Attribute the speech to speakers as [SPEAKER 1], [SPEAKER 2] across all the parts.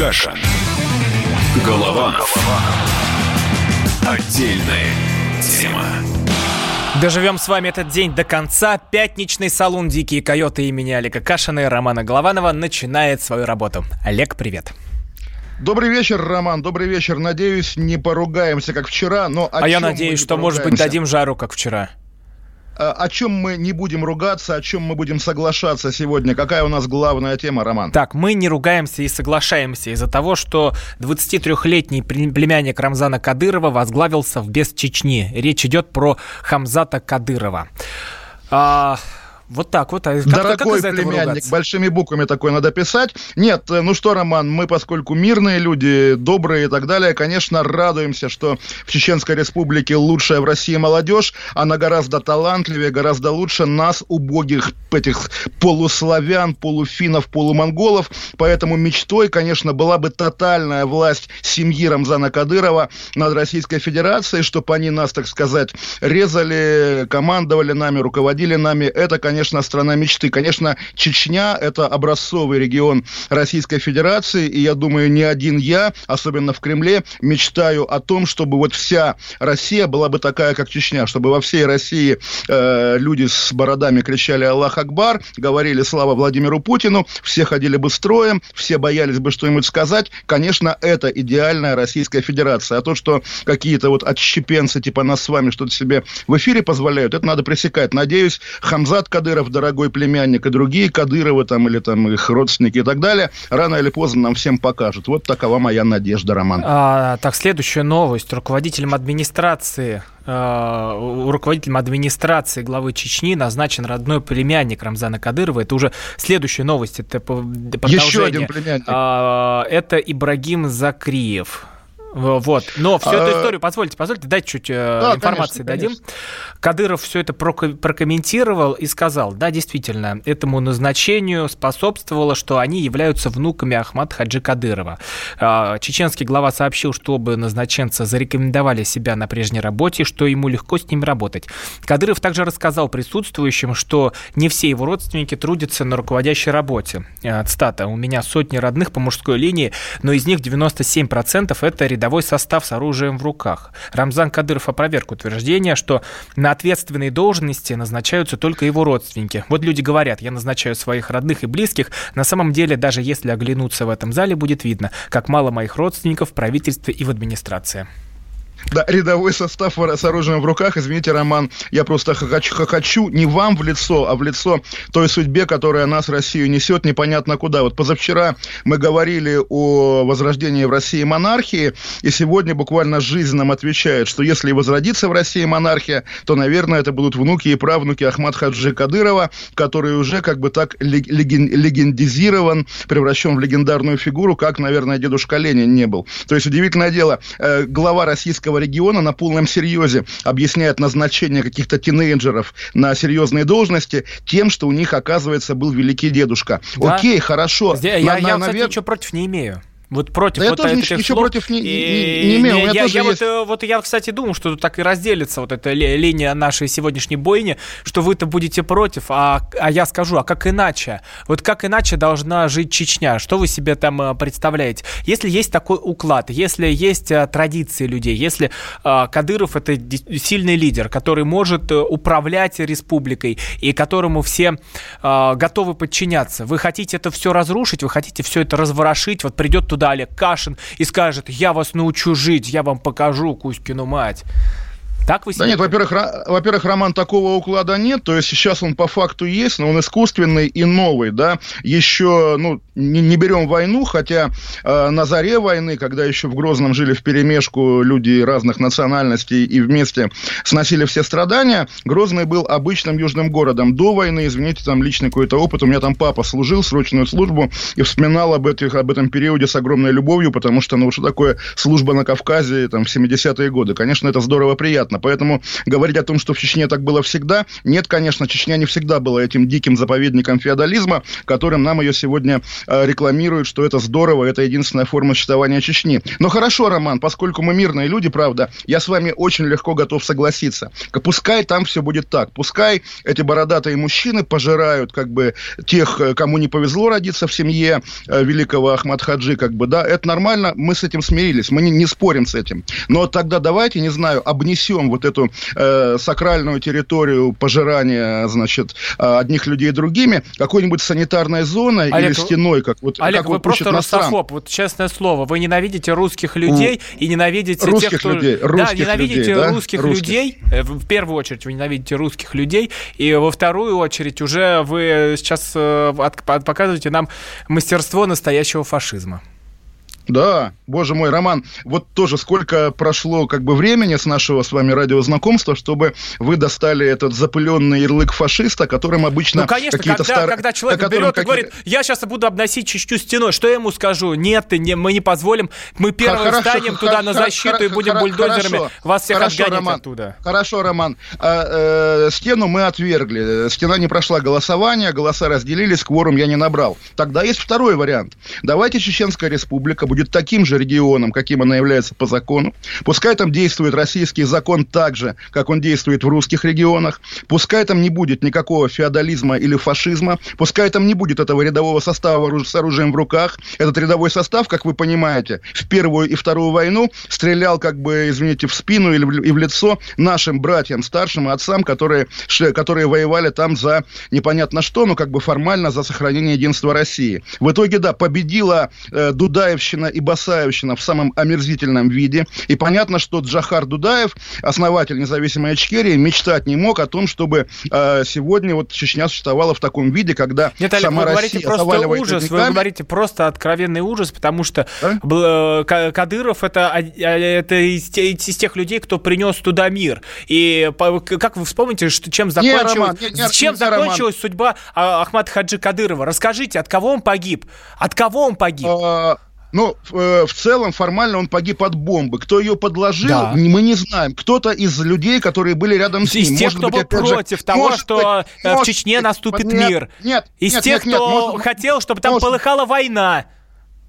[SPEAKER 1] Кашин. Голованов. Отдельная тема.
[SPEAKER 2] Доживем с вами этот день до конца. Пятничный салон «Дикие койоты» имени Олега Кашина и Романа Голованова начинает свою работу. Олег, привет.
[SPEAKER 3] Добрый вечер, Роман. Добрый вечер. Надеюсь, не поругаемся, как вчера, но...
[SPEAKER 2] А я надеюсь, что, может быть, дадим жару, как вчера.
[SPEAKER 3] А, о чем мы не будем ругаться, о чем мы будем соглашаться сегодня? Какая у нас главная тема, Роман?
[SPEAKER 2] Так, мы не ругаемся и соглашаемся из-за того, что 23-летний племянник Рамзана Кадырова возглавился в без Чечни. Речь идет про Хамзата Кадырова. А, вот так вот. А
[SPEAKER 3] как, Дорогой как племянник, большими буквами такой надо писать. Нет, э, ну что, Роман, мы, поскольку мирные люди, добрые и так далее, конечно, радуемся, что в Чеченской Республике лучшая в России молодежь, она гораздо талантливее, гораздо лучше нас, убогих этих полуславян, полуфинов, полумонголов. Поэтому мечтой, конечно, была бы тотальная власть семьи Рамзана Кадырова над Российской Федерацией, чтобы они нас, так сказать, резали, командовали нами, руководили нами. Это, конечно, конечно, страна мечты. Конечно, Чечня – это образцовый регион Российской Федерации, и я думаю, не один я, особенно в Кремле, мечтаю о том, чтобы вот вся Россия была бы такая, как Чечня, чтобы во всей России э, люди с бородами кричали «Аллах Акбар», говорили «Слава Владимиру Путину», все ходили бы строем, все боялись бы что-нибудь сказать. Конечно, это идеальная Российская Федерация. А то, что какие-то вот отщепенцы типа нас с вами что-то себе в эфире позволяют, это надо пресекать. Надеюсь, Хамзат Кадыров Кадыров, дорогой племянник, и другие Кадыровы там, или там их родственники и так далее, рано или поздно нам всем покажут. Вот такова моя надежда, Роман.
[SPEAKER 2] А, так, следующая новость. Руководителем администрации а, руководителем администрации главы Чечни назначен родной племянник Рамзана Кадырова. Это уже следующая новость. Это
[SPEAKER 3] Еще один племянник.
[SPEAKER 2] А, это Ибрагим Закриев. Вот. Но всю эту а, историю, позвольте, позвольте, дать чуть э, да, информации конечно, дадим. Конечно. Кадыров все это прокомментировал и сказал, да, действительно, этому назначению способствовало, что они являются внуками Ахмада Хаджи Кадырова. А, чеченский глава сообщил, чтобы назначенцы зарекомендовали себя на прежней работе, что ему легко с ними работать. Кадыров также рассказал присутствующим, что не все его родственники трудятся на руководящей работе. Э, цитата. «У меня сотни родных по мужской линии, но из них 97% это рядовой состав с оружием в руках. Рамзан Кадыров опроверг утверждение, что на ответственные должности назначаются только его родственники. Вот люди говорят, я назначаю своих родных и близких. На самом деле, даже если оглянуться в этом зале, будет видно, как мало моих родственников в правительстве и в администрации.
[SPEAKER 3] Да, рядовой состав с оружием в руках. Извините, Роман, я просто хохочу, хохочу не вам в лицо, а в лицо той судьбе, которая нас, Россию, несет непонятно куда. Вот позавчера мы говорили о возрождении в России монархии, и сегодня буквально жизнь нам отвечает, что если возродится в России монархия, то, наверное, это будут внуки и правнуки Ахмад Хаджи Кадырова, который уже как бы так леген, легендизирован, превращен в легендарную фигуру, как, наверное, дедушка Ленин не был. То есть, удивительное дело, э, глава российского Кавказского региона на полном серьезе объясняет назначение каких-то тинейджеров на серьезные должности тем, что у них, оказывается, был великий дедушка. Да? Окей, хорошо.
[SPEAKER 2] Я, на, я, на, я кстати, навер... ничего против не имею. Вот против да
[SPEAKER 3] вот я тоже ничего, ничего против не, не, не, имею.
[SPEAKER 2] Я, я, я есть... вот, э, вот я, кстати, думал, что так и разделится вот эта линия нашей сегодняшней бойни, что вы-то будете против, а, а я скажу, а как иначе? Вот как иначе должна жить Чечня? Что вы себе там э, представляете? Если есть такой уклад, если есть э, традиции людей, если а, Кадыров это сильный лидер, который может управлять республикой и которому все а, готовы подчиняться, вы хотите это все разрушить, вы хотите все это разворошить, вот придет туда туда Олег Кашин и скажет, я вас научу жить, я вам покажу Кузькину мать.
[SPEAKER 3] Так вы себе... Да нет, во-первых, во-первых, роман такого уклада нет, то есть сейчас он по факту есть, но он искусственный и новый, да, еще, ну, не, не берем войну, хотя э, на заре войны, когда еще в Грозном жили в перемешку люди разных национальностей и вместе сносили все страдания, Грозный был обычным южным городом. До войны, извините, там личный какой-то опыт, у меня там папа служил срочную службу и вспоминал об, этих, об этом периоде с огромной любовью, потому что, ну, что такое служба на Кавказе, там, в 70-е годы. Конечно, это здорово приятно, поэтому говорить о том, что в Чечне так было всегда, нет, конечно, Чечня не всегда была этим диким заповедником феодализма, которым нам ее сегодня э, рекламируют, что это здорово, это единственная форма существования Чечни. Но хорошо, Роман, поскольку мы мирные люди, правда, я с вами очень легко готов согласиться. Пускай там все будет так. Пускай эти бородатые мужчины пожирают как бы тех, э, кому не повезло родиться в семье э, великого Ахмад Хаджи, как бы, да, это нормально, мы с этим смирились, мы не, не спорим с этим. Но тогда давайте, не знаю, обнесем вот эту э, сакральную территорию пожирания, значит, э, одних людей другими какой-нибудь санитарной зоной Олег, или стеной, как вот
[SPEAKER 2] Олег,
[SPEAKER 3] как
[SPEAKER 2] вы просто русофоб, вот честное слово, вы ненавидите русских людей У... и ненавидите
[SPEAKER 3] русских
[SPEAKER 2] тех, кто...
[SPEAKER 3] людей,
[SPEAKER 2] русских да, ненавидите людей, да? русских, русских. людей, э, в первую очередь вы ненавидите русских людей, и во вторую очередь уже вы сейчас э, показываете нам мастерство настоящего фашизма.
[SPEAKER 3] Да, боже мой, Роман, вот тоже сколько прошло как бы времени с нашего с вами радиознакомства, чтобы вы достали этот запыленный ярлык фашиста, которым обычно
[SPEAKER 2] Ну, конечно, когда, стар... когда человек берет и говорит, я сейчас буду обносить Чечню стеной, что я ему скажу? Нет, не, мы не позволим, мы первым хорошо, встанем х- туда х- на защиту х- и будем бульдозерами хорошо, вас всех хорошо, отгонять
[SPEAKER 3] Роман,
[SPEAKER 2] оттуда.
[SPEAKER 3] Хорошо, Роман. А, э, стену мы отвергли, стена не прошла голосование, голоса разделились, кворум я не набрал. Тогда есть второй вариант. Давайте Чеченская республика будет будет таким же регионом, каким она является по закону. Пускай там действует российский закон так же, как он действует в русских регионах. Пускай там не будет никакого феодализма или фашизма. Пускай там не будет этого рядового состава с оружием в руках. Этот рядовой состав, как вы понимаете, в Первую и Вторую войну стрелял, как бы, извините, в спину или в, и в лицо нашим братьям, старшим и отцам, которые, которые воевали там за непонятно что, но как бы формально за сохранение единства России. В итоге, да, победила э, Дудаевщина и Басаевщина в самом омерзительном виде. И понятно, что Джахар Дудаев, основатель независимой Ичкерии, мечтать не мог о том, чтобы э, сегодня вот Чечня существовала в таком виде, когда
[SPEAKER 2] Нет, Олег, сама вы говорите Россия просто ужас, вы говорите просто откровенный ужас, потому что а? Кадыров это, а, это из, из тех людей, кто принес туда мир. И как вы вспомните, что, чем закончилась, не, Роман, не, не, чем не, закончилась Роман. судьба Ахмада Хаджи Кадырова? Расскажите, от кого он погиб? От кого он погиб? А,
[SPEAKER 3] ну, э, в целом, формально он погиб от бомбы. Кто ее подложил, да. мы не знаем. Кто-то из людей, которые были рядом с ним.
[SPEAKER 2] Из тех, кто быть, был против же, того, что быть, в Чечне наступит
[SPEAKER 3] нет,
[SPEAKER 2] мир.
[SPEAKER 3] Нет,
[SPEAKER 2] Из
[SPEAKER 3] нет,
[SPEAKER 2] тех,
[SPEAKER 3] нет,
[SPEAKER 2] кто
[SPEAKER 3] нет, может,
[SPEAKER 2] хотел, чтобы там может, полыхала война.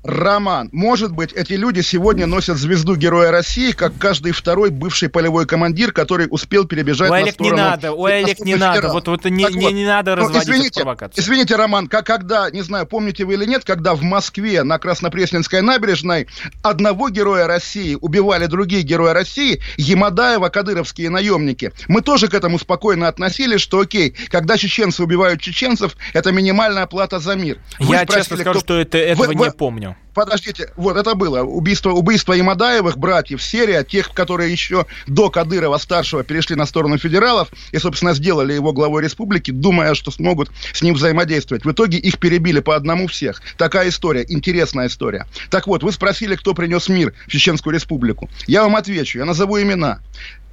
[SPEAKER 3] Роман, может быть, эти люди сегодня носят звезду Героя России, как каждый второй бывший полевой командир, который успел перебежать
[SPEAKER 2] Ой,
[SPEAKER 3] на
[SPEAKER 2] Олег,
[SPEAKER 3] сторону...
[SPEAKER 2] не надо, ой, Олег, не надо, вот, вот не, не, не надо ну, разводить
[SPEAKER 3] извините,
[SPEAKER 2] провокацию.
[SPEAKER 3] Извините, Роман, как, когда, не знаю, помните вы или нет, когда в Москве на Краснопресненской набережной одного Героя России убивали другие Герои России, Ямадаева, кадыровские наемники, мы тоже к этому спокойно относились, что окей, когда чеченцы убивают чеченцев, это минимальная плата за мир.
[SPEAKER 2] Вы Я честно скажу, кто... что это, этого вы, не вы... помню.
[SPEAKER 3] Подождите, вот это было убийство, убийство Имадаевых братьев, серия тех, которые еще до Кадырова старшего перешли на сторону федералов и, собственно, сделали его главой республики, думая, что смогут с ним взаимодействовать. В итоге их перебили по одному всех. Такая история, интересная история. Так вот, вы спросили, кто принес мир в Чеченскую республику. Я вам отвечу, я назову имена.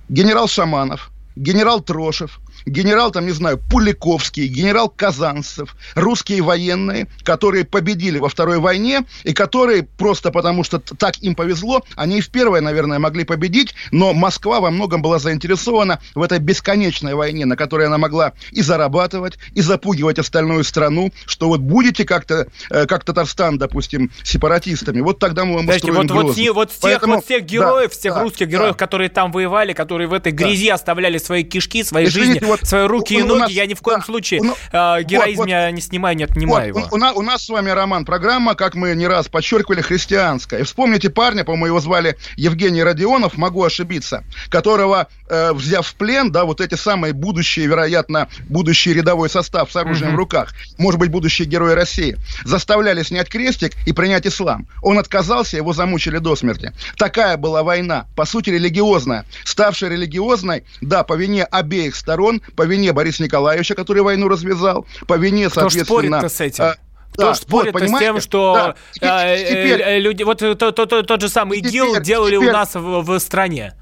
[SPEAKER 3] Генерал Шаманов, генерал Трошев, генерал, там, не знаю, Пуликовский, генерал Казанцев, русские военные, которые победили во Второй войне, и которые просто потому, что так им повезло, они и в Первой, наверное, могли победить, но Москва во многом была заинтересована в этой бесконечной войне, на которой она могла и зарабатывать, и запугивать остальную страну, что вот будете как-то, э, как Татарстан, допустим, сепаратистами, вот тогда мы вам
[SPEAKER 2] Подождите, вот, вот, с, вот, с тех, вот всех героев, да, всех да, русских героев, да. которые там воевали, которые в этой грязи да. оставляли свои кишки, свои Извините, жизни, вот, свои руки и ноги, нас, я ни в коем да, случае у, э, героизм вот, я не снимаю, не отнимаю вот, его.
[SPEAKER 3] У, у, у нас с вами, Роман, программа, как мы не раз подчеркивали, христианская. И вспомните парня, по-моему, его звали Евгений Родионов, могу ошибиться, которого, э, взяв в плен, да, вот эти самые будущие, вероятно, будущий рядовой состав с оружием mm-hmm. в руках, может быть, будущие герои России, заставляли снять крестик и принять ислам. Он отказался, его замучили до смерти. Такая была война, по сути, религиозная, ставшая религиозной, да, по вине обеих сторон, по вине Бориса Николаевича, который войну развязал, по вине,
[SPEAKER 2] Кто
[SPEAKER 3] соответственно...
[SPEAKER 2] Кто с этим? А, кто да, спорит вот, с тем, что да. теперь, а, теперь, люди, вот тот, тот, тот же самый ИГИЛ теперь, делали теперь, у нас в, в стране?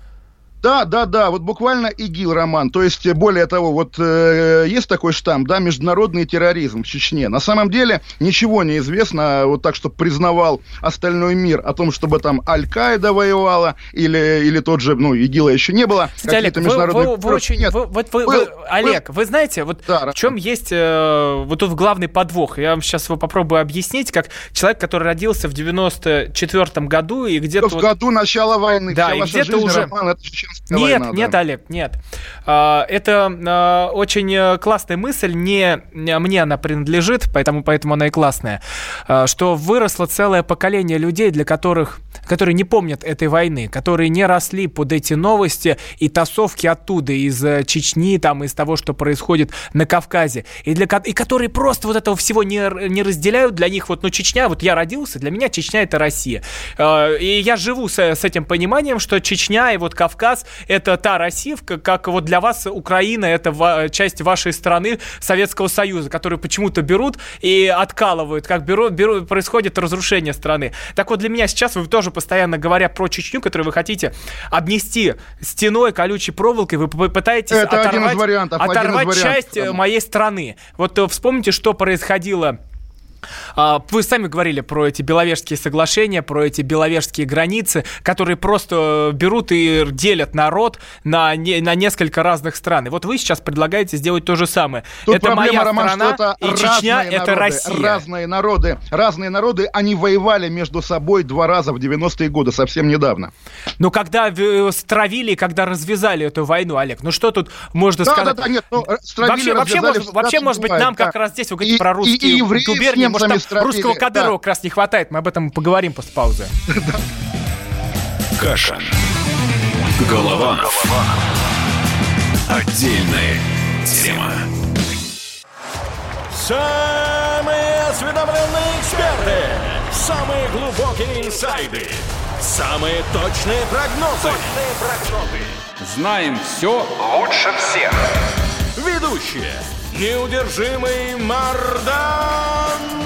[SPEAKER 3] Да, да, да, вот буквально ИГИЛ, Роман. То есть, более того, вот э, есть такой штамп, да, международный терроризм в Чечне. На самом деле ничего не известно, вот так, чтобы признавал остальной мир о том, чтобы там Аль-Каида воевала или, или тот же, ну, ИГИЛа еще не было.
[SPEAKER 2] Кстати, Олег, международные... вы, вы, вы очень... Нет, вы, вот вы, был, вы, Олег, вы знаете, вот да, в чем Роман. есть э, вот тут главный подвох? Я вам сейчас его попробую объяснить, как человек, который родился в 94 году и где-то... В
[SPEAKER 3] вот... году начала войны.
[SPEAKER 2] Да, и где-то уже... Роман, это нет, война, нет, да. Олег, нет. А, это а, очень э, классная мысль, не мне она принадлежит, поэтому, поэтому она и классная, а, что выросло целое поколение людей, для которых, которые не помнят этой войны, которые не росли под эти новости и тасовки оттуда, из э, Чечни, там, из того, что происходит на Кавказе, и, для, и которые просто вот этого всего не, не разделяют, для них вот, ну, Чечня, вот я родился, для меня Чечня это Россия. И я живу с, с этим пониманием, что Чечня и вот Кавказ это та Россия, как вот для вас Украина это часть вашей страны, Советского Союза, которую почему-то берут и откалывают, как берут, берут, происходит разрушение страны. Так вот для меня сейчас вы тоже постоянно говоря про Чечню, которую вы хотите обнести стеной, колючей проволокой, вы пытаетесь это оторвать, вариантов, оторвать часть вариантов. моей страны. Вот э, вспомните, что происходило вы сами говорили про эти беловежские соглашения, про эти беловежские границы, которые просто берут и делят народ на, не, на несколько разных стран. И вот вы сейчас предлагаете сделать то же самое.
[SPEAKER 3] Тут это моя Роман, страна, это и Чечня — это Россия. Разные народы, разные народы, они воевали между собой два раза в 90-е годы, совсем недавно.
[SPEAKER 2] Ну, когда стравили, когда развязали эту войну, Олег, ну что тут можно да, сказать? Да, да, нет, ну, стравили, вообще, вообще, может, вообще, может быть, нам да. как раз здесь, вы говорите и, про русские и, и губернии, может, там стратили. русского Кадырова да. как раз не хватает. Мы об этом поговорим после паузы.
[SPEAKER 1] Каша. Голова. Отдельная тема.
[SPEAKER 4] Самые осведомленные эксперты. Самые глубокие инсайды. Самые точные прогнозы. Точные прогнозы.
[SPEAKER 1] Знаем все лучше всех.
[SPEAKER 4] Ведущие. Неудержимый Мардан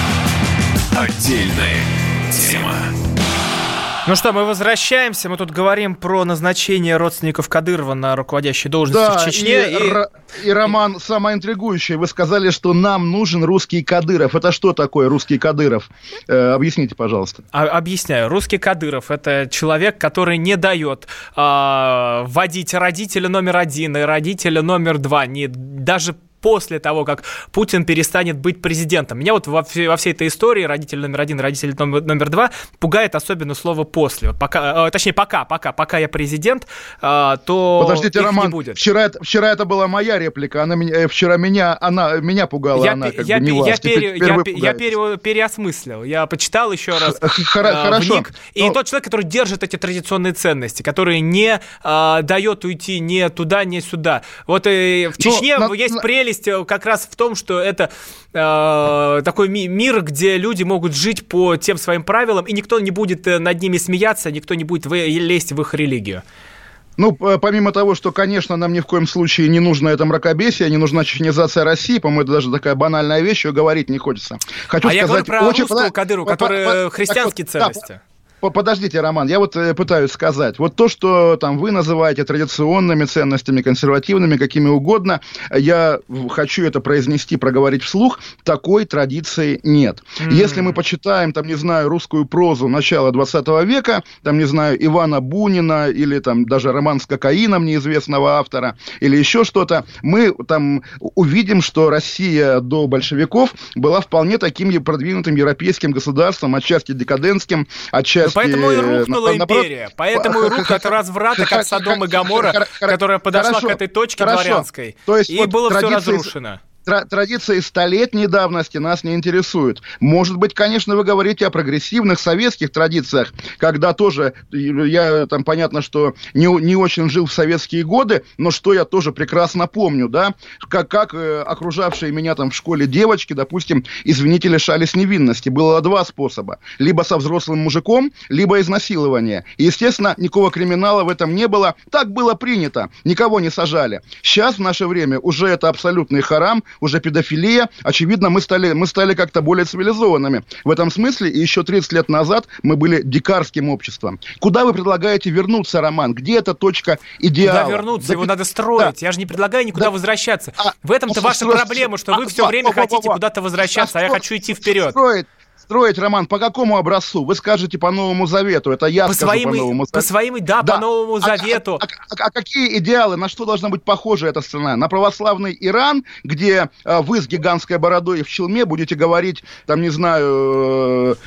[SPEAKER 1] Отдельная тема.
[SPEAKER 2] Ну что, мы возвращаемся. Мы тут говорим про назначение родственников Кадырова на руководящие должности да, в Чечне.
[SPEAKER 3] И, и... и, Роман, самое интригующее. Вы сказали, что нам нужен русский Кадыров. Это что такое русский Кадыров? Э, объясните, пожалуйста.
[SPEAKER 2] А, объясняю. Русский Кадыров – это человек, который не дает э, вводить родителя номер один и родителя номер два. Не, даже после того, как Путин перестанет быть президентом. Меня вот во, во всей этой истории родитель номер один, родитель номер, номер два пугает особенно слово «после». Пока, э, точнее, пока, пока, пока я президент, э, то
[SPEAKER 3] Подождите, их Роман, не будет. Вчера, это, вчера это была моя реплика, она меня, э, вчера меня, она, меня пугала,
[SPEAKER 2] я,
[SPEAKER 3] она как
[SPEAKER 2] я,
[SPEAKER 3] бы не
[SPEAKER 2] я, вас. Я, теперь я, я пере, переосмыслил, я почитал еще раз э, Хорошо. вник. И Но... тот человек, который держит эти традиционные ценности, который не э, дает уйти ни туда, ни сюда. Вот э, в Чечне Но, есть на... прелесть прелесть э, как раз в том, что это э, такой ми- мир, где люди могут жить по тем своим правилам, и никто не будет э, над ними смеяться, никто не будет в- лезть в их религию.
[SPEAKER 3] Ну, помимо того, что, конечно, нам ни в коем случае не нужно это мракобесие, не нужна чеченизация России, по-моему, это даже такая банальная вещь, ее говорить не хочется.
[SPEAKER 2] Хочу а сказать, я говорю про очень... русского Кадыру, который христианские ценности. Да,
[SPEAKER 3] Подождите, Роман, я вот э, пытаюсь сказать. Вот то, что там вы называете традиционными ценностями, консервативными, какими угодно, я хочу это произнести, проговорить вслух, такой традиции нет. Mm. Если мы почитаем, там, не знаю, русскую прозу начала 20 века, там, не знаю, Ивана Бунина или там даже роман с кокаином неизвестного автора или еще что-то, мы там увидим, что Россия до большевиков была вполне таким продвинутым европейским государством, отчасти декадентским, отчасти
[SPEAKER 2] поэтому и рухнула империя. Поэтому и рух от разврата, как Содом и Гамора, которая подошла к этой точке дворянской. И было все разрушено.
[SPEAKER 3] Традиции столетней давности нас не интересуют. Может быть, конечно, вы говорите о прогрессивных советских традициях, когда тоже, я там понятно, что не, не очень жил в советские годы, но что я тоже прекрасно помню, да, как, как э, окружавшие меня там в школе девочки, допустим, извините, лишались невинности. Было два способа. Либо со взрослым мужиком, либо изнасилование. И, естественно, никакого криминала в этом не было. Так было принято. Никого не сажали. Сейчас, в наше время, уже это абсолютный харам, уже педофилия. Очевидно, мы стали, мы стали как-то более цивилизованными. В этом смысле, и еще 30 лет назад мы были дикарским обществом. Куда вы предлагаете вернуться, Роман? Где эта точка идеала?
[SPEAKER 2] Куда вернуться? Да, Его надо строить. Да. Я же не предлагаю никуда да. возвращаться. А, в этом-то ваша строить, проблема, что а, вы все время а, хотите куда-то возвращаться, а, а я хочу идти вперед. Строить
[SPEAKER 3] строить роман по какому образцу? Вы скажете по Новому Завету. Это я
[SPEAKER 2] по скажу своим, по Новому Завету. По своим, да, да. по Новому а, Завету.
[SPEAKER 3] А, а, а, а какие идеалы? На что должна быть похожа эта страна? На православный Иран, где а, вы с гигантской бородой в челме будете говорить, там, не знаю,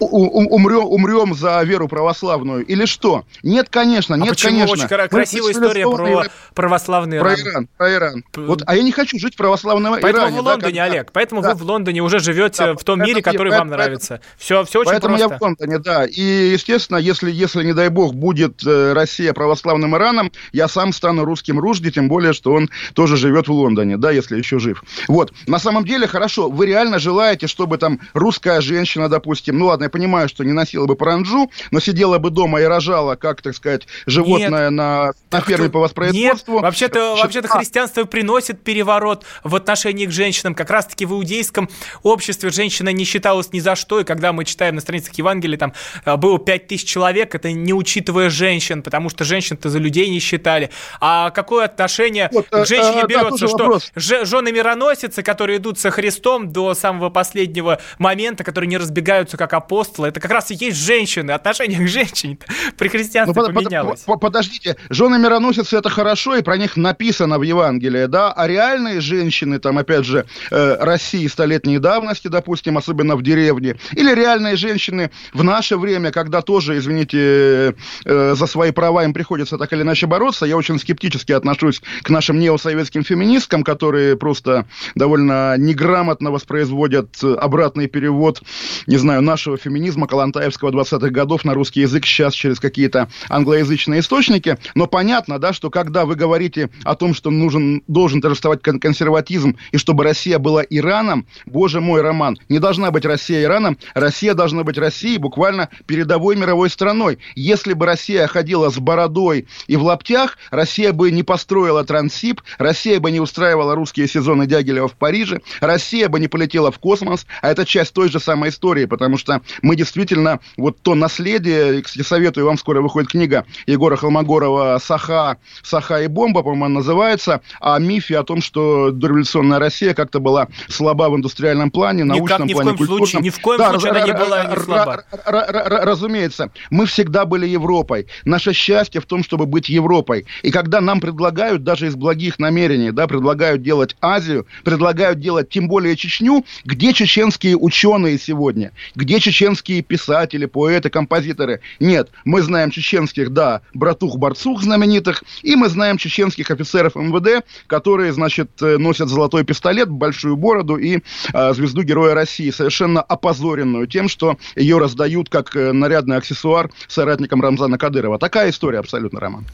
[SPEAKER 3] умрем, умрем за веру православную или что? Нет, конечно, нет, а почему? конечно.
[SPEAKER 2] Очень красивая история про православный Иран.
[SPEAKER 3] Про Иран, про Иран. Вот, а я не хочу жить в православном
[SPEAKER 2] поэтому Иране. Поэтому в Лондоне, да, Олег, поэтому да. вы в Лондоне уже живете да, в том мире, который вам нравится. Все, все очень
[SPEAKER 3] поэтому
[SPEAKER 2] просто.
[SPEAKER 3] я в Лондоне, да. И, естественно, если, если, не дай бог, будет э, Россия православным Ираном, я сам стану русским Ружди, тем более, что он тоже живет в Лондоне, да, если еще жив. Вот. На самом деле, хорошо, вы реально желаете, чтобы там русская женщина, допустим, ну ладно, я понимаю, что не носила бы паранджу, но сидела бы дома и рожала, как, так сказать, животное нет, на, на ферме по воспроизводству.
[SPEAKER 2] Нет, вообще-то, вообще-то христианство приносит переворот в отношении к женщинам. Как раз-таки в иудейском обществе женщина не считалась ни за что, и когда мы читаем на страницах Евангелия, там э, было 5 тысяч человек, это не учитывая женщин, потому что женщин-то за людей не считали. А какое отношение вот, к э, женщине а, берется, да, что вопрос. жены мироносицы, которые идут со Христом до самого последнего момента, которые не разбегаются как апостолы, это как раз и есть женщины, отношение к женщине при христианстве ну, поменялось.
[SPEAKER 3] Под, под, подождите, жены мироносицы это хорошо, и про них написано в Евангелии, да, а реальные женщины, там, опять же, э, России столетней давности, допустим, особенно в деревне, или реальные женщины в наше время, когда тоже, извините, э, за свои права им приходится так или иначе бороться, я очень скептически отношусь к нашим неосоветским феминисткам, которые просто довольно неграмотно воспроизводят обратный перевод, не знаю, нашего феминизма, Калантаевского 20-х годов на русский язык сейчас через какие-то англоязычные источники. Но понятно, да, что когда вы говорите о том, что нужен, должен торжествовать консерватизм и чтобы Россия была Ираном, боже мой, Роман, не должна быть Россия Ираном, Россия должна быть Россией буквально передовой мировой страной. Если бы Россия ходила с бородой и в лаптях, Россия бы не построила Трансип, Россия бы не устраивала русские сезоны Дягилева в Париже, Россия бы не полетела в космос, а это часть той же самой истории, потому что мы действительно вот то наследие, кстати, советую вам, скоро выходит книга Егора Холмогорова «Саха, Саха и бомба», по-моему, она называется, о мифе о том, что дореволюционная Россия как-то была слаба в индустриальном плане, научном
[SPEAKER 2] Никак,
[SPEAKER 3] плане,
[SPEAKER 2] ни в коем Случае, ни в коем да, случае она не была не слаба.
[SPEAKER 3] Разумеется, мы всегда были Европой. Наше счастье в том, чтобы быть Европой. И когда нам предлагают, даже из благих намерений, да, предлагают делать Азию, предлагают делать тем более Чечню, где чеченские ученые сегодня? Где чеченские писатели, поэты, композиторы. Нет, мы знаем чеченских, да, братух-борцух знаменитых, и мы знаем чеченских офицеров МВД, которые, значит, э, носят золотой пистолет, большую бороду и э, звезду Героя России, совершенно опозоренную тем, что ее раздают как э, нарядный аксессуар соратникам Рамзана Кадырова. Такая история абсолютно, Роман.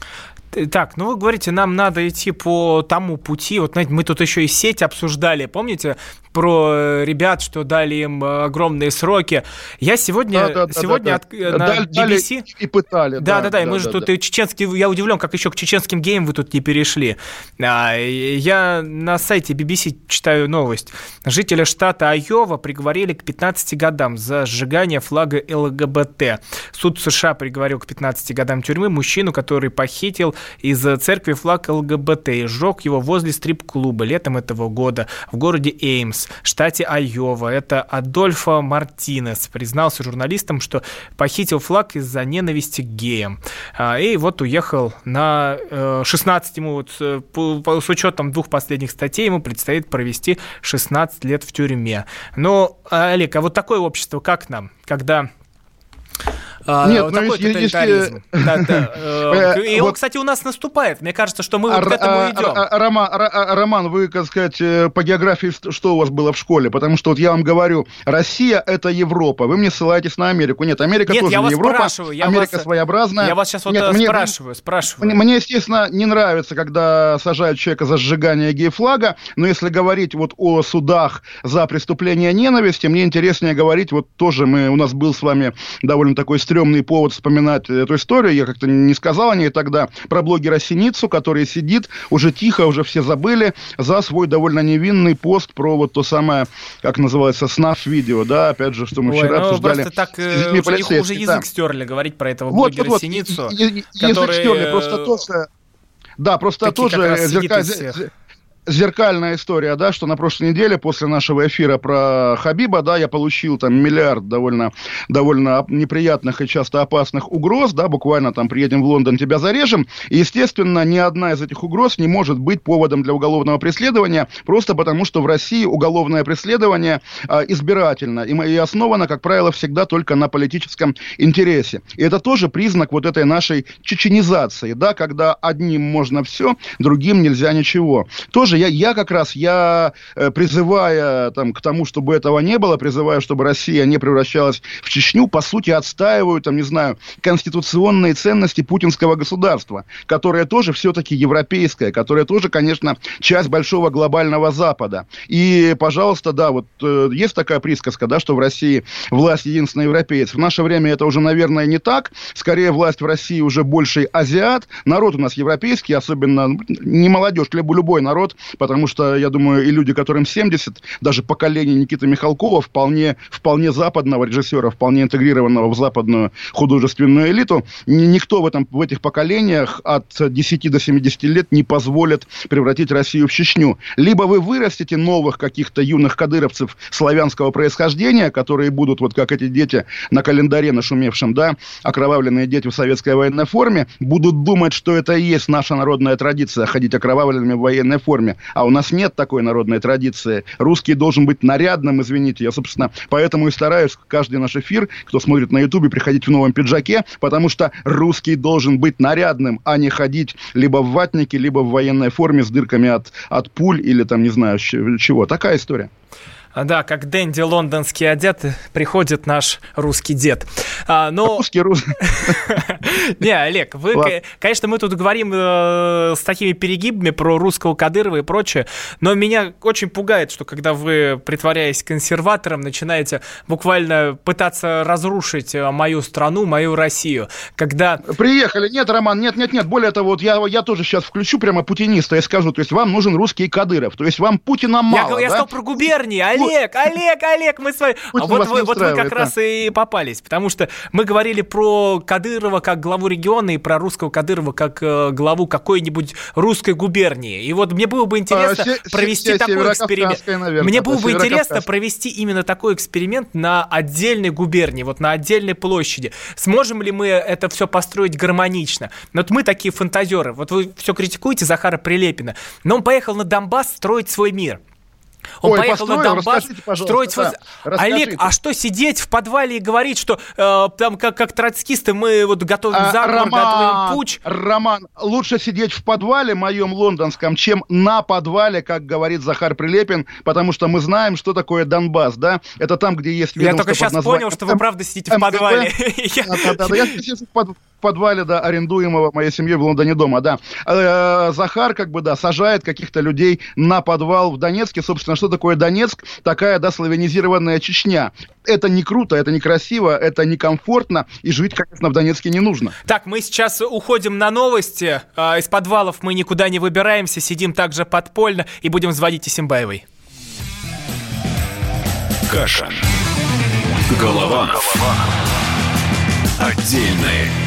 [SPEAKER 2] Так, ну вы говорите, нам надо идти по тому пути. Вот, знаете, мы тут еще и сеть обсуждали, помните, про э, ребят, что дали им э, огромные сроки. Я сегодня, да, да, сегодня да, да. От, на дали, BBC...
[SPEAKER 3] и пытали.
[SPEAKER 2] Да, да, да, да, и мы да, же да, тут да. и чеченский, я удивлен, как еще к чеченским геям вы тут не перешли. А, я на сайте BBC читаю новость. Жителя штата Айова приговорили к 15 годам за сжигание флага ЛГБТ. Суд США приговорил к 15 годам тюрьмы мужчину, который похитил из церкви флаг ЛГБТ и сжег его возле стрип-клуба летом этого года в городе Эймс, штате Айова. Это Адольфо Мартинес признался журналистам, что похитил флаг из-за ненависти к геям. А, и вот уехал на 16 э, ему, вот, э, с учетом двух последних статей, ему предстоит провести 16 лет в тюрьме. Но, Олег, а вот такое общество как нам, когда Нет, вот ну, такой тоталитаризм. Да, да. Э, и он, кстати, у нас наступает. Мне кажется, что мы вот к этому идем.
[SPEAKER 3] Роман, вы, так сказать, э, по географии что у вас было в школе? Потому что вот я вам говорю, Россия – это Европа. Вы мне ссылаетесь на Америку. Нет, Америка
[SPEAKER 2] Нет,
[SPEAKER 3] тоже
[SPEAKER 2] я
[SPEAKER 3] не
[SPEAKER 2] вас
[SPEAKER 3] Европа.
[SPEAKER 2] Спрашиваю,
[SPEAKER 3] я Америка
[SPEAKER 2] вас,
[SPEAKER 3] своеобразная.
[SPEAKER 2] Я вас сейчас вот спрашиваю, спрашиваю.
[SPEAKER 3] Мне, мне, естественно, не нравится, когда сажают человека за сжигание гей-флага, но если говорить вот о судах за преступление ненависти, мне интереснее говорить, вот тоже мы, у нас был с вами довольно такой стрёмный повод вспоминать эту историю, я как-то не сказал о ней тогда, про блогера Синицу, который сидит, уже тихо, уже все забыли, за свой довольно невинный пост про вот то самое, как называется, снаф-видео, да, опять же, что мы
[SPEAKER 2] Ой,
[SPEAKER 3] вчера
[SPEAKER 2] ну,
[SPEAKER 3] обсуждали.
[SPEAKER 2] Просто так э, уже, уже язык да. стерли говорить про этого вот, блогера вот, вот, Синицу, который... Язык стерли,
[SPEAKER 3] просто тоже... Да, просто тоже зеркаль зеркальная история, да, что на прошлой неделе после нашего эфира про Хабиба, да, я получил там миллиард довольно, довольно неприятных и часто опасных угроз, да, буквально там приедем в Лондон, тебя зарежем. И, естественно, ни одна из этих угроз не может быть поводом для уголовного преследования, просто потому что в России уголовное преследование э, избирательно и, и основано, как правило, всегда только на политическом интересе. И это тоже признак вот этой нашей чеченизации, да, когда одним можно все, другим нельзя ничего. Тоже я, я как раз, я э, призывая там, к тому, чтобы этого не было, призываю, чтобы Россия не превращалась в Чечню, по сути, отстаиваю, там, не знаю, конституционные ценности путинского государства, которое тоже все-таки европейское, которое тоже, конечно, часть большого глобального Запада. И, пожалуйста, да, вот э, есть такая присказка, да, что в России власть единственный европеец. В наше время это уже, наверное, не так. Скорее, власть в России уже больше азиат. Народ у нас европейский, особенно ну, не молодежь, любой народ потому что, я думаю, и люди, которым 70, даже поколение Никиты Михалкова, вполне, вполне западного режиссера, вполне интегрированного в западную художественную элиту, никто в, этом, в этих поколениях от 10 до 70 лет не позволит превратить Россию в Чечню. Либо вы вырастите новых каких-то юных кадыровцев славянского происхождения, которые будут, вот как эти дети на календаре нашумевшем, да, окровавленные дети в советской военной форме, будут думать, что это и есть наша народная традиция, ходить окровавленными в военной форме. А у нас нет такой народной традиции. Русский должен быть нарядным, извините. Я, собственно, поэтому и стараюсь каждый наш эфир, кто смотрит на Ютубе, приходить в новом пиджаке, потому что русский должен быть нарядным, а не ходить либо в ватнике, либо в военной форме с дырками от, от пуль или там, не знаю, чего. Такая история.
[SPEAKER 2] А, да, как Дэнди лондонский одет, приходит наш русский дед.
[SPEAKER 3] А, но... Русский, русский.
[SPEAKER 2] Не, Олег, вы, конечно, мы тут говорим э, с такими перегибами про русского Кадырова и прочее, но меня очень пугает, что когда вы, притворяясь консерватором, начинаете буквально пытаться разрушить э, мою страну, мою Россию, когда...
[SPEAKER 3] Приехали, нет, Роман, нет, нет, нет, более того, вот я, я тоже сейчас включу прямо путиниста и скажу, то есть вам нужен русский Кадыров, то есть вам Путина мало,
[SPEAKER 2] Я, я сказал про губернии, Олег, Олег, Олег, Олег, мы с вами... а вот вы, вот вы как да. раз и попались, потому что мы говорили про Кадырова как главу региона и про русского Кадырова как э, главу какой-нибудь русской губернии. И вот мне было бы интересно а, провести се- такой эксперимент. Наверное, мне было бы интересно провести именно такой эксперимент на отдельной губернии, вот на отдельной площади. Сможем ли мы это все построить гармонично? Вот мы такие фантазеры. Вот вы все критикуете Захара Прилепина, но он поехал на Донбасс строить свой мир. Он Ой, поехал построил, на Донбасс строить. Да, Олег, а что сидеть в подвале и говорить, что э, там как, как троцкисты мы вот готовим а, заговор, Роман, готовим путь?
[SPEAKER 3] Роман, лучше сидеть в подвале моем лондонском, чем на подвале, как говорит Захар Прилепин, потому что мы знаем, что такое Донбасс, да? Это там, где есть
[SPEAKER 2] Я только сейчас понял, что вы правда сидите в подвале. Да-да-да,
[SPEAKER 3] я сижу в в подвале, да, арендуемого моей семьей в Лондоне дома, да. Э, Захар, как бы, да, сажает каких-то людей на подвал в Донецке. Собственно, что такое Донецк? Такая, да, славянизированная Чечня. Это не круто, это некрасиво, это некомфортно, и жить, конечно, в Донецке не нужно.
[SPEAKER 2] Так, мы сейчас уходим на новости. Э, из подвалов мы никуда не выбираемся, сидим также подпольно и будем звонить Исимбаевой.
[SPEAKER 1] Каша. Голова. Голова. Отдельная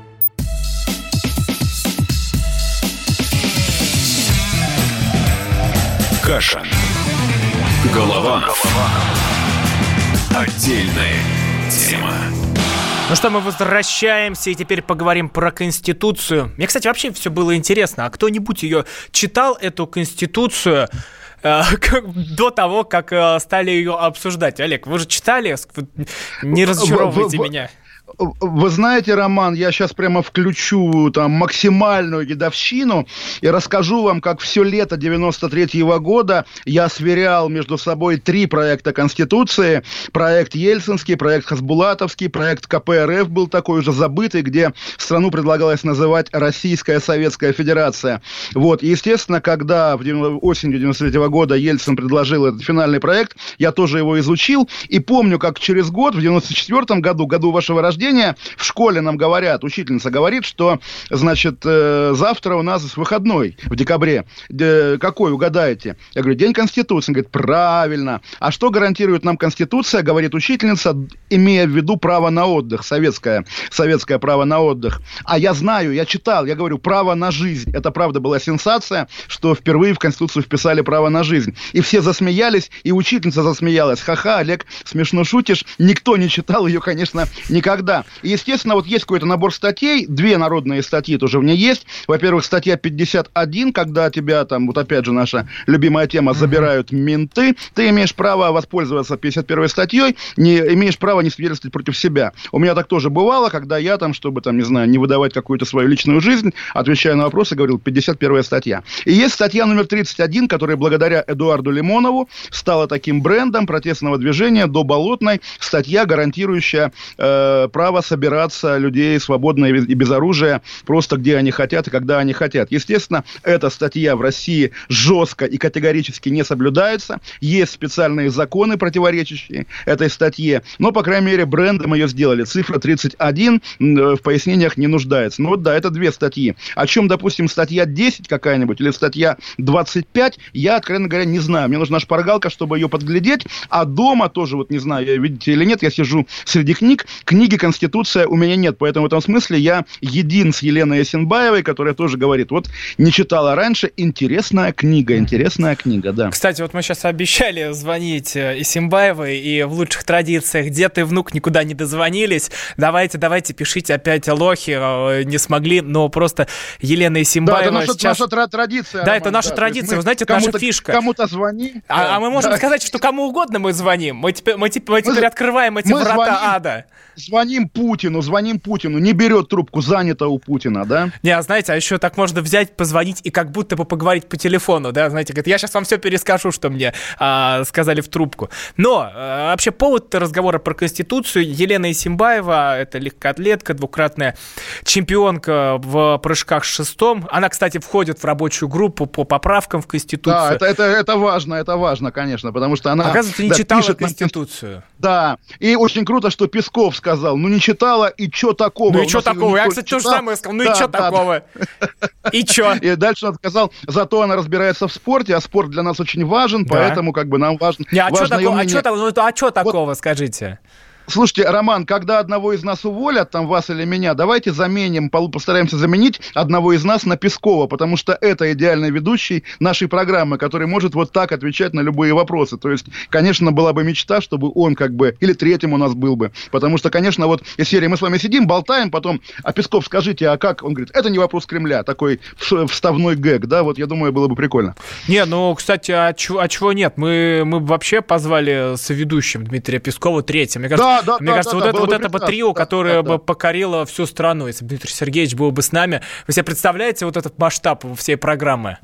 [SPEAKER 1] Кашин. Голованов. Отдельная тема.
[SPEAKER 2] Ну что, мы возвращаемся и теперь поговорим про Конституцию. Мне, кстати, вообще все было интересно. А кто-нибудь ее читал, эту Конституцию? Э, до того, как э, стали ее обсуждать. Олег, вы же читали? Не разочаровывайте меня.
[SPEAKER 3] Вы знаете, Роман, я сейчас прямо включу там максимальную дедовщину и расскажу вам, как все лето 93 -го года я сверял между собой три проекта Конституции. Проект Ельцинский, проект Хасбулатовский, проект КПРФ был такой уже забытый, где страну предлагалось называть Российская Советская Федерация. Вот, и, естественно, когда в осенью 93 -го года Ельцин предложил этот финальный проект, я тоже его изучил и помню, как через год, в 94 году, году вашего рождения, рождения. В школе нам говорят, учительница говорит, что, значит, э, завтра у нас выходной в декабре. какой, угадаете? Я говорю, День Конституции. Он говорит, правильно. А что гарантирует нам Конституция, говорит учительница, имея в виду право на отдых, советское, советское право на отдых. А я знаю, я читал, я говорю, право на жизнь. Это правда была сенсация, что впервые в Конституцию вписали право на жизнь. И все засмеялись, и учительница засмеялась. Ха-ха, Олег, смешно шутишь. Никто не читал ее, конечно, никогда да. И, естественно, вот есть какой-то набор статей, две народные статьи тоже в ней есть. Во-первых, статья 51, когда тебя там, вот опять же наша любимая тема, забирают менты, ты имеешь право воспользоваться 51 статьей, не имеешь права не свидетельствовать против себя. У меня так тоже бывало, когда я там, чтобы там, не знаю, не выдавать какую-то свою личную жизнь, отвечая на вопросы, говорил 51 статья. И есть статья номер 31, которая благодаря Эдуарду Лимонову стала таким брендом протестного движения до Болотной, статья, гарантирующая э, право собираться людей свободно и без оружия просто где они хотят и когда они хотят. Естественно, эта статья в России жестко и категорически не соблюдается. Есть специальные законы, противоречащие этой статье, но, по крайней мере, брендом ее сделали. Цифра 31 э, в пояснениях не нуждается. Ну вот да, это две статьи. О чем, допустим, статья 10 какая-нибудь или статья 25, я, откровенно говоря, не знаю. Мне нужна шпаргалка, чтобы ее подглядеть, а дома тоже, вот не знаю, видите или нет, я сижу среди книг, книги Конституция у меня нет. Поэтому в этом смысле я един с Еленой Ясенбаевой, которая тоже говорит, вот не читала раньше, интересная книга, интересная книга, да.
[SPEAKER 2] Кстати, вот мы сейчас обещали звонить Исимбаевой, э, и в лучших традициях дед и внук никуда не дозвонились. Давайте, давайте, пишите опять лохи, э, не смогли, но просто Елена Исимбаева да, это наша,
[SPEAKER 3] сейчас... наша традиция.
[SPEAKER 2] Да, Роман, это наша да. традиция, вы знаете, это наша фишка.
[SPEAKER 3] Кому-то звони.
[SPEAKER 2] А, да. а мы можем да. сказать, что кому угодно мы звоним. Мы теперь, мы, теперь, мы теперь открываем эти мы врата звоним, ада.
[SPEAKER 3] Звоним звоним Путину, звоним Путину, не берет трубку, занято у Путина, да?
[SPEAKER 2] Не, а знаете, а еще так можно взять, позвонить и как будто бы поговорить по телефону, да, знаете, говорит, я сейчас вам все перескажу, что мне а, сказали в трубку. Но а, вообще повод разговора про Конституцию, Елена Исимбаева, это легкоатлетка, двукратная чемпионка в прыжках шестом, она, кстати, входит в рабочую группу по поправкам в Конституцию. Да,
[SPEAKER 3] это, это, это важно, это важно, конечно, потому что она...
[SPEAKER 2] Оказывается, не
[SPEAKER 3] да,
[SPEAKER 2] читала Конституцию. Нам...
[SPEAKER 3] Да, и очень круто, что Песков сказал, ну не читала, и что такого?
[SPEAKER 2] Ну и что такого? Я, кстати, то же самое сказал, ну да, и что да, такого? И что?
[SPEAKER 3] И дальше он сказал, зато она разбирается в спорте, а спорт для нас очень важен, поэтому как бы нам важно...
[SPEAKER 2] Не, а что такого, а что а что такого, скажите?
[SPEAKER 3] Слушайте, Роман, когда одного из нас уволят, там вас или меня, давайте заменим, постараемся заменить одного из нас на Пескова, потому что это идеальный ведущий нашей программы, который может вот так отвечать на любые вопросы. То есть, конечно, была бы мечта, чтобы он как бы, или третьим у нас был бы. Потому что, конечно, вот из серии мы с вами сидим, болтаем, потом, а Песков, скажите, а как? Он говорит, это не вопрос Кремля, такой вставной гэг, да, вот я думаю, было бы прикольно.
[SPEAKER 2] Не, ну, кстати, а, чего, а чего нет? Мы, мы вообще позвали соведущим Дмитрия Пескова третьим. Мне кажется, да, да, Мне да, кажется, да, вот, да, это, вот это бы трио, которое да, бы покорило всю страну, если бы Дмитрий Сергеевич был бы с нами. Вы себе представляете вот этот масштаб всей программы?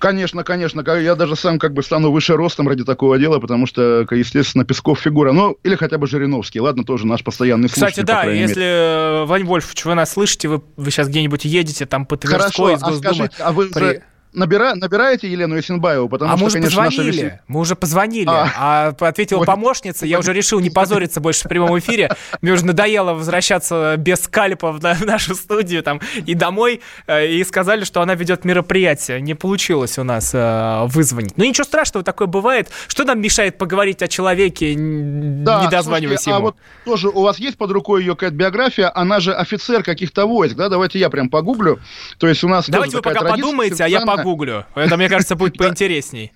[SPEAKER 3] Конечно, конечно. Я даже сам как бы стану выше ростом ради такого дела, потому что, естественно, Песков фигура. Ну, или хотя бы Жириновский. Ладно, тоже наш постоянный слушатель.
[SPEAKER 2] Кстати, да, если, мере. Вань Вольф, вы нас слышите, вы, вы сейчас где-нибудь едете, там по Тверской,
[SPEAKER 3] Хорошо. А, скажите, а вы при набира, набираете Елену Есенбаеву?
[SPEAKER 2] Потому а что, мы уже конечно, позвонили. Наша... Мы уже позвонили. А, а ответила помощница. Я уже решил не позориться больше в прямом эфире. Мне уже надоело возвращаться без скальпа в, в нашу студию там и домой. Э, и сказали, что она ведет мероприятие. Не получилось у нас э, вызвонить. Ну ничего страшного, такое бывает. Что нам мешает поговорить о человеке, да, не дозваниваясь слушайте, ему? А вот
[SPEAKER 3] тоже у вас есть под рукой ее какая-то биография? Она же офицер каких-то войск, да? Давайте я прям погуглю. То есть у нас
[SPEAKER 2] Давайте вы пока подумаете, а я погуглю погуглю. Это, мне кажется, будет поинтересней.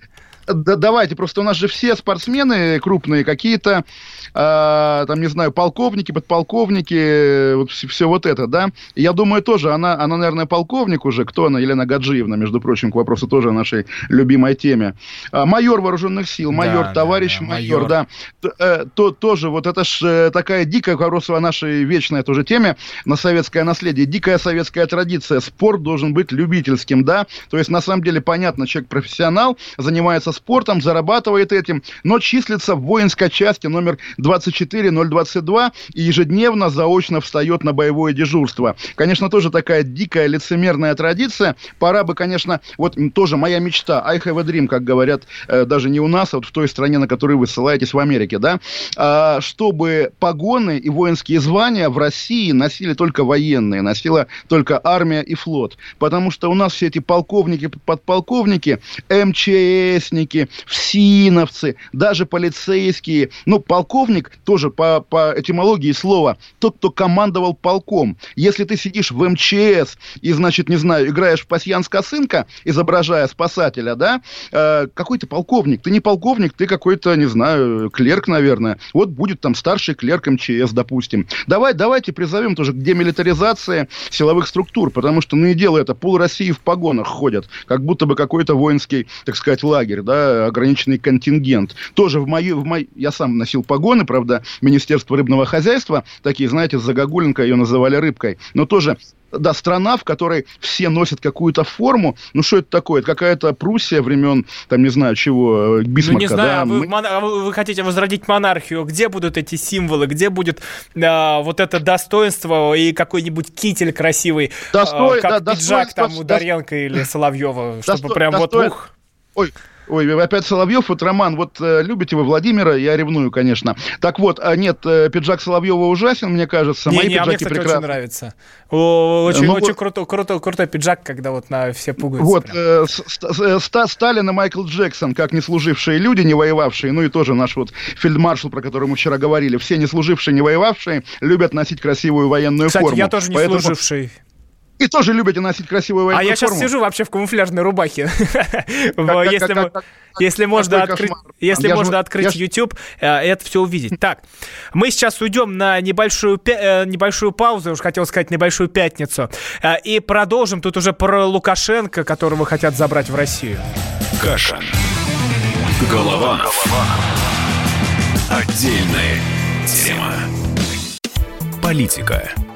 [SPEAKER 3] Да, давайте, просто у нас же все спортсмены крупные какие-то, э, там, не знаю, полковники, подполковники, вот все, все вот это, да. Я думаю, тоже она, она, наверное, полковник уже. Кто она? Елена Гаджиевна, между прочим, к вопросу тоже о нашей любимой теме. А, майор вооруженных сил, майор, да, товарищ да, да, майор, майор, да. То, э, то, тоже вот это ж э, такая дикая, вопрос о нашей вечной тоже теме, на советское наследие. Дикая советская традиция. Спорт должен быть любительским, да. То есть, на самом деле, понятно, человек профессионал, занимается спортом, зарабатывает этим, но числится в воинской части номер 24022 и ежедневно заочно встает на боевое дежурство. Конечно, тоже такая дикая лицемерная традиция. Пора бы, конечно, вот тоже моя мечта, I have a dream, как говорят э, даже не у нас, а вот в той стране, на которую вы ссылаетесь, в Америке, да, э, чтобы погоны и воинские звания в России носили только военные, носила только армия и флот. Потому что у нас все эти полковники, подполковники, МЧСники, полковники, всиновцы, даже полицейские. Ну, полковник тоже по, по этимологии слова тот, кто командовал полком. Если ты сидишь в МЧС и, значит, не знаю, играешь в пасьянс косынка, изображая спасателя, да, э, какой ты полковник? Ты не полковник, ты какой-то, не знаю, клерк, наверное. Вот будет там старший клерк МЧС, допустим. Давай, давайте призовем тоже к демилитаризации силовых структур, потому что, ну и дело это, пол России в погонах ходят, как будто бы какой-то воинский, так сказать, лагерь, да, ограниченный контингент. Тоже в мою, в мой, я сам носил погоны, правда, Министерство рыбного хозяйства, такие, знаете, Загогуленко ее называли рыбкой, но тоже да, страна, в которой все носят какую-то форму. Ну, что это такое? Это какая-то Пруссия времен, там, не знаю, чего, Бисмарка,
[SPEAKER 2] ну, не знаю, да? А вы, Мы... А вы, хотите возродить монархию. Где будут эти символы? Где будет а, вот это достоинство и какой-нибудь китель красивый, Достой... а, как да, пиджак там у Дарьенко до... или Соловьева, чтобы Досто... прям Досто... вот ух...
[SPEAKER 3] Ой, Ой, опять Соловьев, вот Роман, вот э, любите вы Владимира, я ревную, конечно. Так вот, а нет, э, пиджак Соловьева ужасен, мне кажется.
[SPEAKER 2] Не, Мои не, а мне, кстати, прекрасны. очень нравится. О, очень, ну, очень вот, крутой, крутой, крутой пиджак, когда вот на все пуговицы.
[SPEAKER 3] Вот, э, э, Сталин и Майкл Джексон, как не служившие люди, не воевавшие, ну и тоже наш вот фельдмаршал, про который мы вчера говорили, все не служившие, не воевавшие, любят носить красивую военную
[SPEAKER 2] Кстати,
[SPEAKER 3] форму.
[SPEAKER 2] я тоже не Поэтому... служивший.
[SPEAKER 3] И тоже любите носить красивую военную
[SPEAKER 2] форму. А я сейчас сижу вообще в камуфляжной рубахе. Если можно открыть, если можно открыть YouTube, э, это все увидеть. Так, мы сейчас уйдем на небольшую э, небольшую паузу, уж хотел сказать небольшую пятницу, э, и продолжим тут уже про Лукашенко, которого хотят забрать в Россию.
[SPEAKER 1] Каша. Голова. Отдельная тема. Политика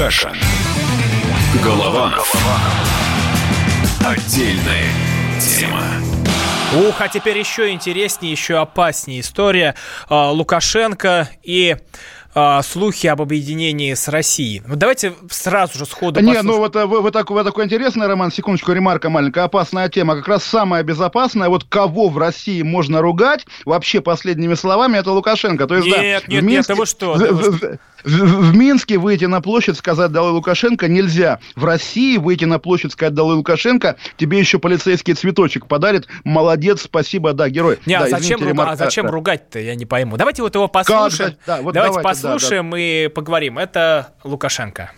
[SPEAKER 1] Каша. Голова. Голова. Отдельная тема.
[SPEAKER 2] Ух, а теперь еще интереснее, еще опаснее история а, Лукашенко и э, слухи об объединении с Россией. Ну, давайте сразу же сходу
[SPEAKER 3] Не, ну вот э, вы, вы, такой, вы такой интересный, Роман, секундочку, ремарка маленькая, опасная тема, как раз самая безопасная, вот кого в России можно ругать, вообще последними словами, это Лукашенко. То есть,
[SPEAKER 2] нет, да, нет, Минске, нет, вы что? Да вы что?
[SPEAKER 3] В, в Минске выйти на площадь, сказать «Долой Лукашенко» нельзя. В России выйти на площадь, сказать «Долой Лукашенко», тебе еще полицейский цветочек подарит. Молодец, спасибо, да, герой.
[SPEAKER 2] Не,
[SPEAKER 3] да,
[SPEAKER 2] а зачем, извините, руга... а зачем ругать-то, я не пойму. Давайте вот его послушаем. Как? Да, вот давайте, давайте послушаем да, да. и поговорим. Это Лукашенко.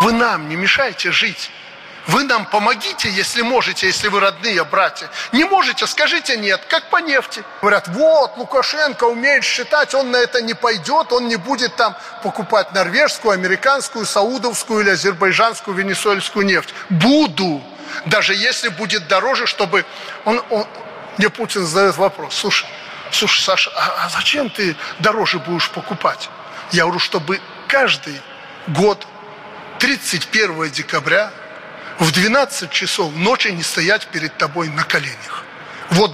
[SPEAKER 5] Вы нам не мешайте жить. Вы нам помогите, если можете, если вы родные братья. Не можете, скажите нет, как по нефти. Говорят, вот, Лукашенко умеет считать, он на это не пойдет, он не будет там покупать норвежскую, американскую, саудовскую или азербайджанскую, венесуэльскую нефть. Буду, даже если будет дороже, чтобы... Он, он... Мне Путин задает вопрос, слушай, слушай, Саша, а, а зачем ты дороже будешь покупать? Я говорю, чтобы каждый год 31 декабря в 12 часов ночи не стоять перед тобой на коленях. Вот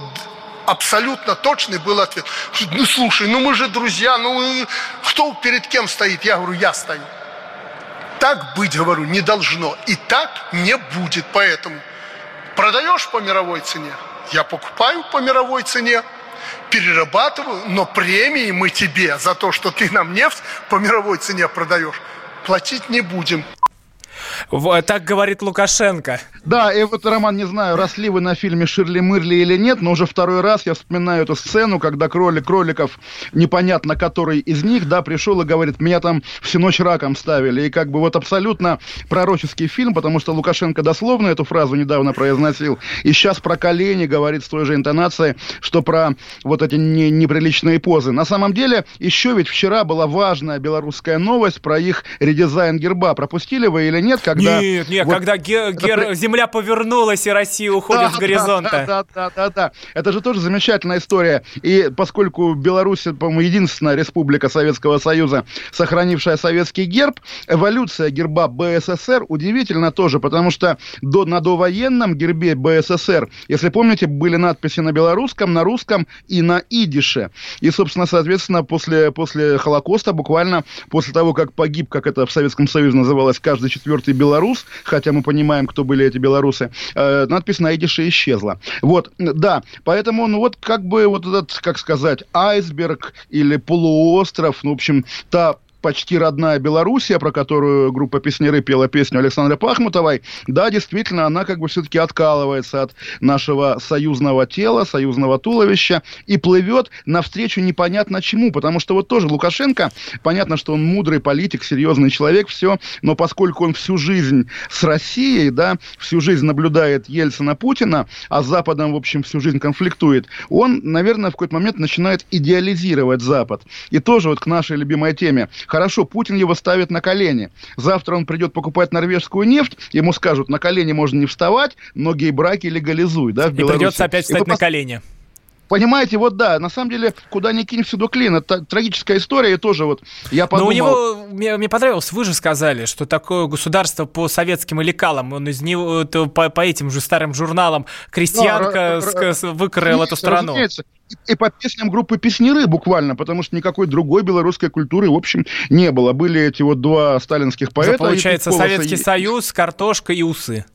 [SPEAKER 5] абсолютно точный был ответ. Ну, слушай, ну мы же друзья, ну кто перед кем стоит? Я говорю, я стою. Так быть, говорю, не должно. И так не будет. Поэтому продаешь по мировой цене, я покупаю по мировой цене, перерабатываю, но премии мы тебе за то, что ты нам нефть по мировой цене продаешь, платить не будем.
[SPEAKER 2] Так говорит Лукашенко.
[SPEAKER 3] Да, и вот, Роман, не знаю, росли вы на фильме «Ширли Мырли» или нет, но уже второй раз я вспоминаю эту сцену, когда кролик кроликов, непонятно который из них, да, пришел и говорит, меня там всю ночь раком ставили. И как бы вот абсолютно пророческий фильм, потому что Лукашенко дословно эту фразу недавно произносил. И сейчас про колени говорит с той же интонацией, что про вот эти не, неприличные позы. На самом деле, еще ведь вчера была важная белорусская новость про их редизайн герба. Пропустили вы или нет?
[SPEAKER 2] Когда нет, нет, вот, когда гер, гер, земля повернулась, и Россия уходит да, с горизонта.
[SPEAKER 3] Да, да, да, да, да. Это же тоже замечательная история. И поскольку Беларусь, по-моему, единственная республика Советского Союза, сохранившая советский герб, эволюция герба БССР удивительна тоже, потому что до, на довоенном гербе БССР, если помните, были надписи на белорусском, на русском и на идише. И, собственно, соответственно, после, после Холокоста, буквально после того, как погиб, как это в Советском Союзе называлось, каждый четвертый белорус, хотя мы понимаем, кто были эти белорусы, э, надпись на идише исчезла. Вот, да, поэтому, ну вот как бы вот этот, как сказать, айсберг или полуостров, ну, в общем, та почти родная Белоруссия, про которую группа песнеры пела песню Александры Пахмутовой, да, действительно, она как бы все-таки откалывается от нашего союзного тела, союзного туловища и плывет навстречу непонятно чему, потому что вот тоже Лукашенко, понятно, что он мудрый политик, серьезный человек, все, но поскольку он всю жизнь с Россией, да, всю жизнь наблюдает Ельцина Путина, а с Западом, в общем, всю жизнь конфликтует, он, наверное, в какой-то момент начинает идеализировать Запад. И тоже вот к нашей любимой теме. Хорошо, Путин его ставит на колени. Завтра он придет покупать норвежскую нефть, ему скажут, на колени можно не вставать, но гей-браки легализуй, да, в
[SPEAKER 2] Беларуси. И придется опять встать на колени.
[SPEAKER 3] Понимаете, вот да, на самом деле, куда ни кинь, всюду клин. Это трагическая история, и тоже вот я подумал...
[SPEAKER 2] Но у него, мне, мне понравилось, вы же сказали, что такое государство по советским лекалам, он из него, по, по этим же старым журналам «Крестьянка» да, с, выкроил эту страну. Разумеется
[SPEAKER 3] и по песням группы «Песнеры» буквально, потому что никакой другой белорусской культуры, в общем, не было. Были эти вот два сталинских поэта. Это
[SPEAKER 2] получается Советский Союз, картошка и усы.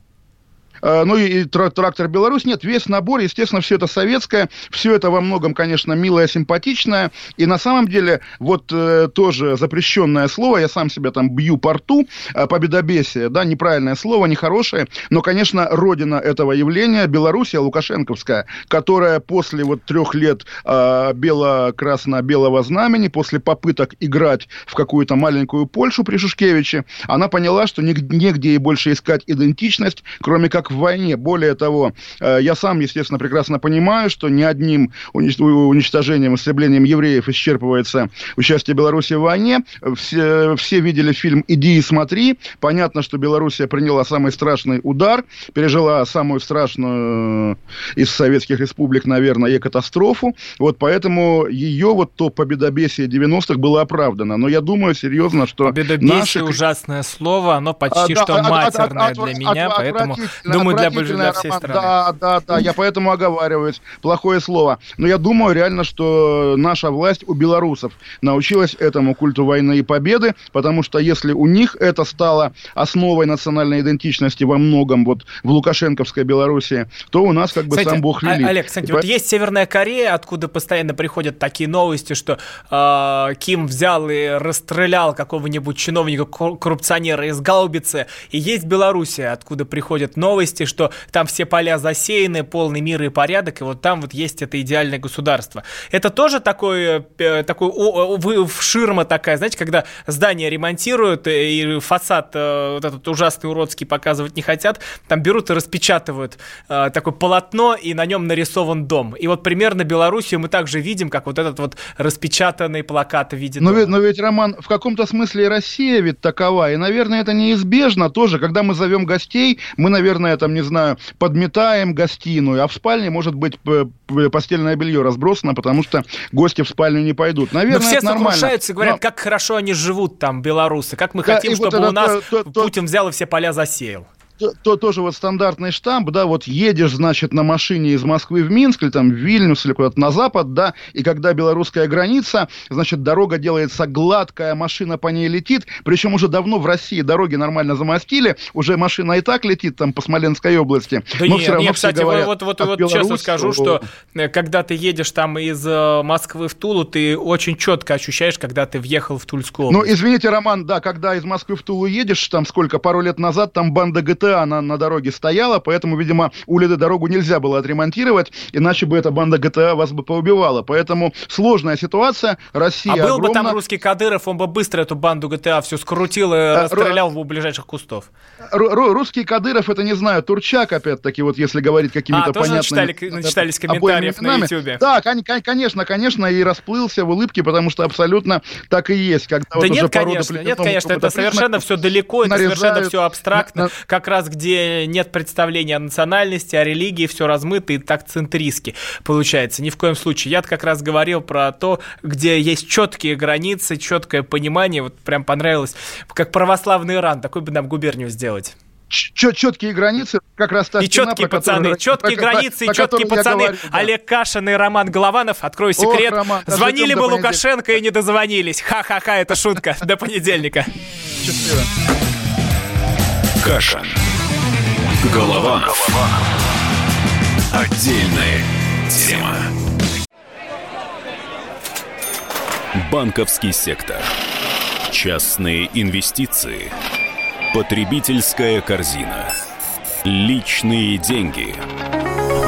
[SPEAKER 3] А, ну и трактор Беларусь. Нет, весь набор, естественно, все это советское, все это во многом, конечно, милое, симпатичное. И на самом деле, вот э, тоже запрещенное слово, я сам себя там бью по рту, э, победобесие, да, неправильное слово, нехорошее, но, конечно, родина этого явления Белоруссия Лукашенковская, которая после вот трех лет э, бело-красно-белого знамени, после попыток играть в какую-то маленькую Польшу при Шушкевиче, она поняла, что негде ей больше искать идентичность, кроме как в войне. Более того, э, я сам, естественно, прекрасно понимаю, что ни одним уничтожением, истреблением евреев исчерпывается участие Беларуси в войне. Все, все видели фильм «Иди и смотри». Понятно, что Белоруссия приняла самый страшный удар, пережила самую страшную из советских республик, наверное, и катастрофу. Вот поэтому ее вот то победобесие 90-х было оправдано. Но я думаю серьезно, что...
[SPEAKER 2] Победобесие наши... ужасное слово, оно почти а, что да, матерное от, от, для от, меня, от, поэтому думаю, для, для всей страны.
[SPEAKER 3] Да, да, да, я поэтому оговариваюсь. Плохое слово. Но я думаю реально, что наша власть у белорусов научилась этому культу войны и победы, потому что если у них это стало основой национальной идентичности во многом вот в Лукашенковской Белоруссии, то у нас как бы кстати, сам Бог велит.
[SPEAKER 2] Олег, кстати, и вот по... есть Северная Корея, откуда постоянно приходят такие новости, что э, Ким взял и расстрелял какого-нибудь чиновника, коррупционера из Гаубицы, и есть Белоруссия, откуда приходят новости, новости, что там все поля засеяны, полный мир и порядок, и вот там вот есть это идеальное государство. Это тоже такой, э, такой ширма такая, знаете, когда здание ремонтируют, э, и фасад э, вот этот ужасный, уродский показывать не хотят, там берут и распечатывают такое полотно, и на нем нарисован дом. И вот примерно Белоруссию мы также видим, как вот этот вот распечатанный плакат в виде
[SPEAKER 3] но ведь, но ведь, Роман, в каком-то смысле Россия ведь такова, и, наверное, это неизбежно тоже, когда мы зовем гостей, мы, наверное, там, не знаю, подметаем гостиную, а в спальне может быть постельное белье разбросано, потому что гости в спальню не пойдут. Наверное, Но
[SPEAKER 2] все
[SPEAKER 3] это нормально.
[SPEAKER 2] сокрушаются и говорят, Но... как хорошо они живут там, белорусы, как мы да, хотим, чтобы вот у нас то, то, Путин взял и все поля засеял.
[SPEAKER 3] То, то, тоже вот стандартный штамп, да, вот едешь, значит, на машине из Москвы в Минск, или там в Вильнюс, или куда-то на запад, да, и когда белорусская граница, значит, дорога делается гладкая, машина по ней летит, причем уже давно в России дороги нормально замостили, уже машина и так летит там по Смоленской области.
[SPEAKER 2] Да но нет, все равно нет, кстати, говорят, вот, вот, вот Беларусь, честно скажу, что э, когда ты едешь там из э, Москвы в Тулу, ты очень четко ощущаешь, когда ты въехал в Тульскую
[SPEAKER 3] ну, область. Ну, извините, Роман, да, когда из Москвы в Тулу едешь, там сколько, пару лет назад, там банда ГТА на, на дороге стояла, поэтому, видимо, у Лиды дорогу нельзя было отремонтировать, иначе бы эта банда ГТА вас бы поубивала. Поэтому сложная ситуация, Россия А
[SPEAKER 2] был
[SPEAKER 3] огромна.
[SPEAKER 2] бы там русский Кадыров, он бы быстро эту банду ГТА все скрутил и а, расстрелял ру... у ближайших кустов.
[SPEAKER 3] Ру... Русский Кадыров, это, не знаю, Турчак, опять-таки, вот если говорить какими-то а, понятными...
[SPEAKER 2] Начитали, начитались комментариев на Ютубе.
[SPEAKER 3] Да, конечно, конечно, и расплылся в улыбке, потому что абсолютно так и есть.
[SPEAKER 2] Когда да вот нет, конечно, нет, конечно, это совершенно все далеко, это совершенно все абстрактно, как раз где нет представления о национальности, о религии, все размыто и так центристски получается. Ни в коем случае. Я как раз говорил про то, где есть четкие границы, четкое понимание, вот прям понравилось, как православный Иран, такой бы нам губернию сделать
[SPEAKER 3] четкие границы, как раз та
[SPEAKER 2] И стена, четкие пацаны, которую, четкие про, границы про, и четкие пацаны. Говорю, да. Олег Кашин и Роман Голованов, открою секрет. Ох, Роман, Звонили бы Лукашенко и не дозвонились. Ха-ха-ха, это шутка. До понедельника. Счастливо.
[SPEAKER 1] Кашин. Голованов. Отдельная тема. Банковский сектор. Частные инвестиции. Потребительская корзина. Личные деньги.